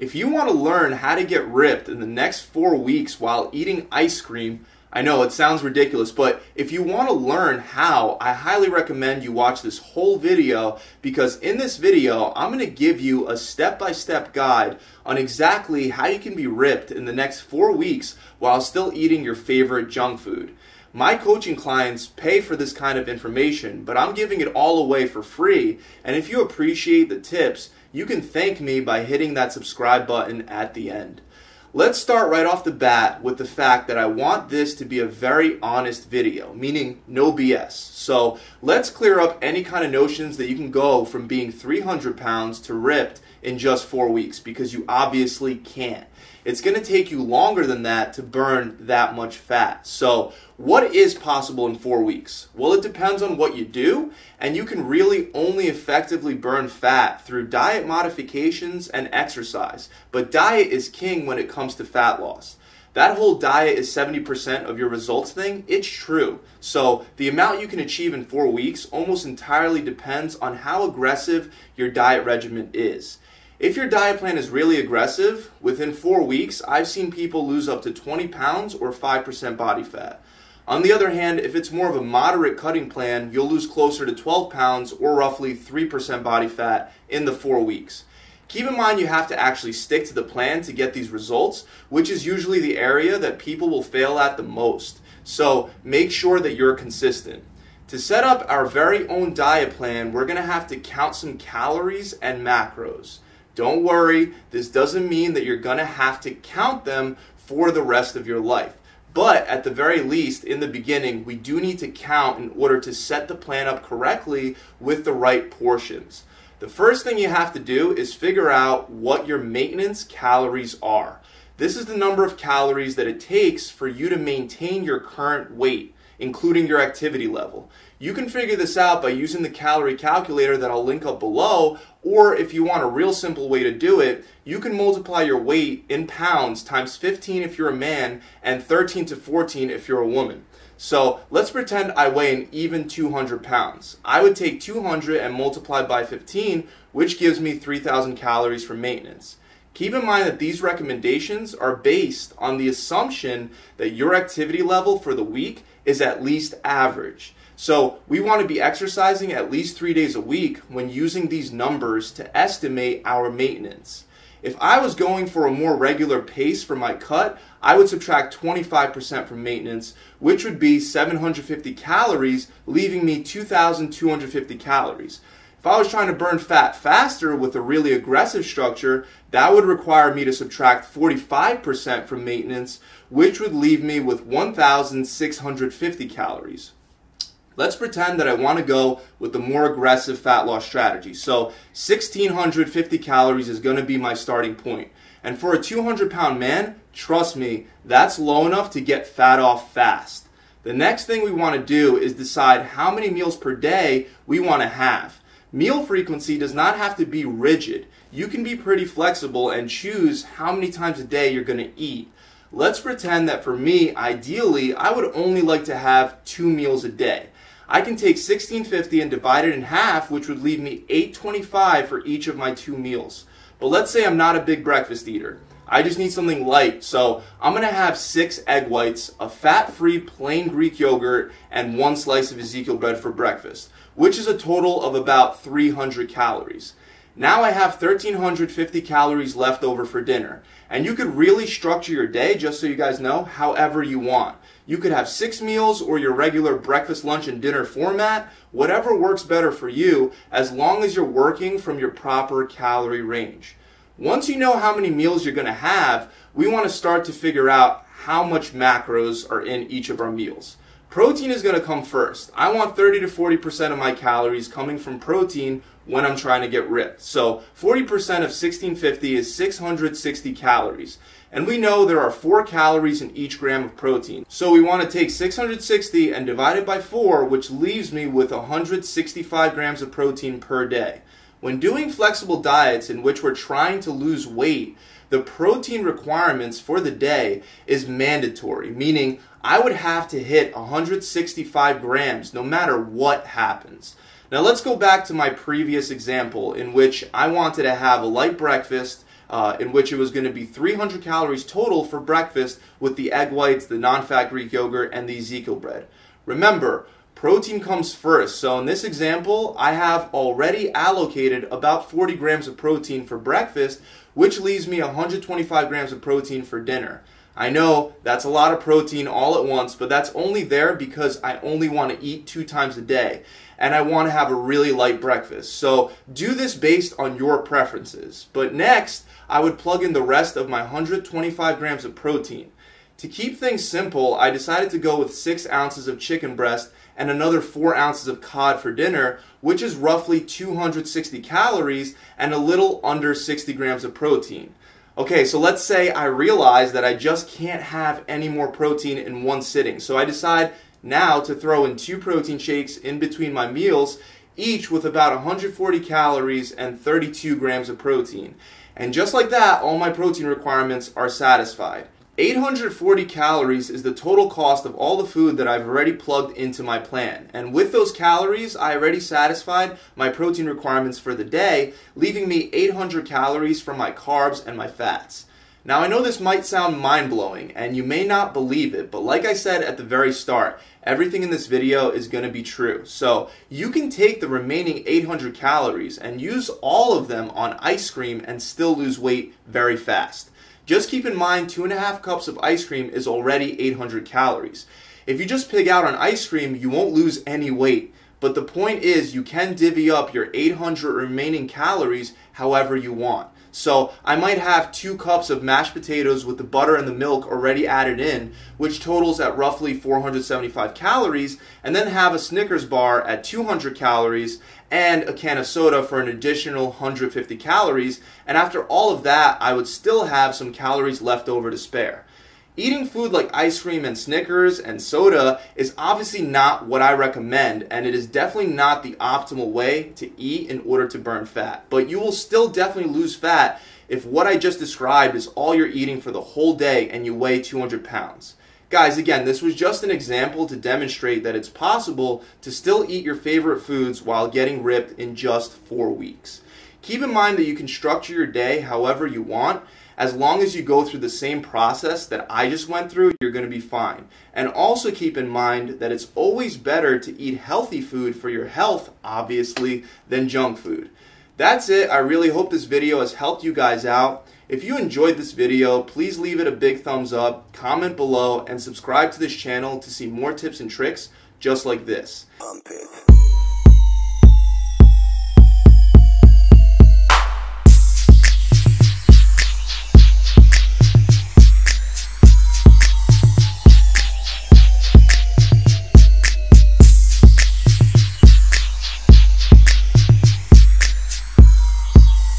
If you want to learn how to get ripped in the next four weeks while eating ice cream, I know it sounds ridiculous, but if you want to learn how, I highly recommend you watch this whole video because in this video, I'm going to give you a step by step guide on exactly how you can be ripped in the next four weeks while still eating your favorite junk food. My coaching clients pay for this kind of information, but I'm giving it all away for free. And if you appreciate the tips, you can thank me by hitting that subscribe button at the end. Let's start right off the bat with the fact that I want this to be a very honest video, meaning no BS. So let's clear up any kind of notions that you can go from being 300 pounds to ripped in just four weeks because you obviously can't. It's going to take you longer than that to burn that much fat. So, what is possible in four weeks? Well, it depends on what you do, and you can really only effectively burn fat through diet modifications and exercise. But diet is king when it comes to fat loss. That whole diet is 70% of your results thing, it's true. So, the amount you can achieve in four weeks almost entirely depends on how aggressive your diet regimen is. If your diet plan is really aggressive, within four weeks, I've seen people lose up to 20 pounds or 5% body fat. On the other hand, if it's more of a moderate cutting plan, you'll lose closer to 12 pounds or roughly 3% body fat in the four weeks. Keep in mind you have to actually stick to the plan to get these results, which is usually the area that people will fail at the most. So make sure that you're consistent. To set up our very own diet plan, we're to have to count some calories and macros. Don't worry, this doesn't mean that you're to have to count them for the rest of your life. But at the very least, in the beginning, we do need to count in order to set the plan up correctly with the right portions. The first thing you have to do is figure out what your maintenance calories are. This is the number of calories that it takes for you to maintain your current weight including your activity level. You can figure this out by using the calorie calculator that I'll link up below, or if you want a real simple way to do it, you can multiply your weight in pounds times 15 if you're a man and 13 to 14 if you're a woman. So let's pretend I weigh an even 200 pounds. I would take 200 and multiply by 15, which gives me 3,000 calories for maintenance. Keep in mind that these recommendations are based on the assumption that your activity level for the week is at least average. So we want to be exercising at least three days a week when using these numbers to estimate our maintenance. If I was going for a more regular pace for my cut, I would subtract 25% from maintenance, which would be 750 calories, leaving me 2,250 calories. If I was trying to burn fat faster with a really aggressive structure, that would require me to subtract 45% from maintenance, which would leave me with 1,650 calories. Let's pretend that I want to go with the more aggressive fat loss strategy. So 1,650 calories is going to be my starting point. And for a 200 pound man, trust me, that's low enough to get fat off fast. The next thing we want to do is decide how many meals per day we want to have. Meal frequency does not have to be rigid. You can be pretty flexible and choose how many times a day you're going to eat. Let's pretend that for me, ideally, I would only like to have two meals a day. I can take 1650 and divide it in half, which would leave me 825 for each of my two meals. But let's say I'm not a big breakfast eater. I just need something light, so I'm gonna have six egg whites, a fat free plain Greek yogurt, and one slice of Ezekiel bread for breakfast, which is a total of about 300 calories. Now I have 1350 calories left over for dinner. And you could really structure your day, just so you guys know, however you want. You could have six meals or your regular breakfast, lunch, and dinner format, whatever works better for you, as long as you're working from your proper calorie range. Once you know how many meals you're going to have, we want to start to figure out how much macros are in each of our meals. Protein is going to come first. I want 30 to 40% of my calories coming from protein when I'm trying to get ripped. So 40% of 1650 is 660 calories. And we know there are 4 calories in each gram of protein. So we want to take 660 and divide it by 4, which leaves me with 165 grams of protein per day. When doing flexible diets in which we're trying to lose weight, the protein requirements for the day is mandatory, meaning I would have to hit 165 grams no matter what happens. Now let's go back to my previous example in which I wanted to have a light breakfast, uh, in which it was going to be 300 calories total for breakfast with the egg whites, the non-fat Greek yogurt, and the Ezekiel bread. Remember, protein comes first. So in this example, I have already allocated about 40 grams of protein for breakfast, which leaves me 125 grams of protein for dinner. I know that's a lot of protein all at once, but that's only there because I only want to eat two times a day and I want to have a really light breakfast. So do this based on your preferences. But next, I would plug in the rest of my 125 grams of protein. To keep things simple, I decided to go with 6 ounces of chicken breast and another 4 ounces of cod for dinner, which is roughly 260 calories and a little under 60 grams of protein. Okay, so let's say I realize that I just can't have any more protein in one sitting. So I decide now to throw in two protein shakes in between my meals, each with about 140 calories and 32 grams of protein. And just like that, all my protein requirements are satisfied. 840 calories is the total cost of all the food that I've already plugged into my plan. And with those calories, I already satisfied my protein requirements for the day, leaving me 800 calories from my carbs and my fats. Now, I know this might sound mind blowing and you may not believe it, but like I said at the very start, everything in this video is going to be true. So, you can take the remaining 800 calories and use all of them on ice cream and still lose weight very fast. Just keep in mind, two and a half cups of ice cream is already 800 calories. If you just pig out on ice cream, you won't lose any weight. But the point is, you can divvy up your 800 remaining calories however you want. So I might have two cups of mashed potatoes with the butter and the milk already added in, which totals at roughly 475 calories, and then have a Snickers bar at 200 calories and a can of soda for an additional 150 calories. And after all of that, I would still have some calories left over to spare. Eating food like ice cream and Snickers and soda is obviously not what I recommend, and it is definitely not the optimal way to eat in order to burn fat. But you will still definitely lose fat if what I just described is all you're eating for the whole day and you weigh 200 pounds. Guys, again, this was just an example to demonstrate that it's possible to still eat your favorite foods while getting ripped in just four weeks. Keep in mind that you can structure your day however you want. As long as you go through the same process that I just went through, you're going to be fine. And also keep in mind that it's always better to eat healthy food for your health, obviously, than junk food. That's it. I really hope this video has helped you guys out. If you enjoyed this video, please leave it a big thumbs up, comment below, and subscribe to this channel to see more tips and tricks just like this.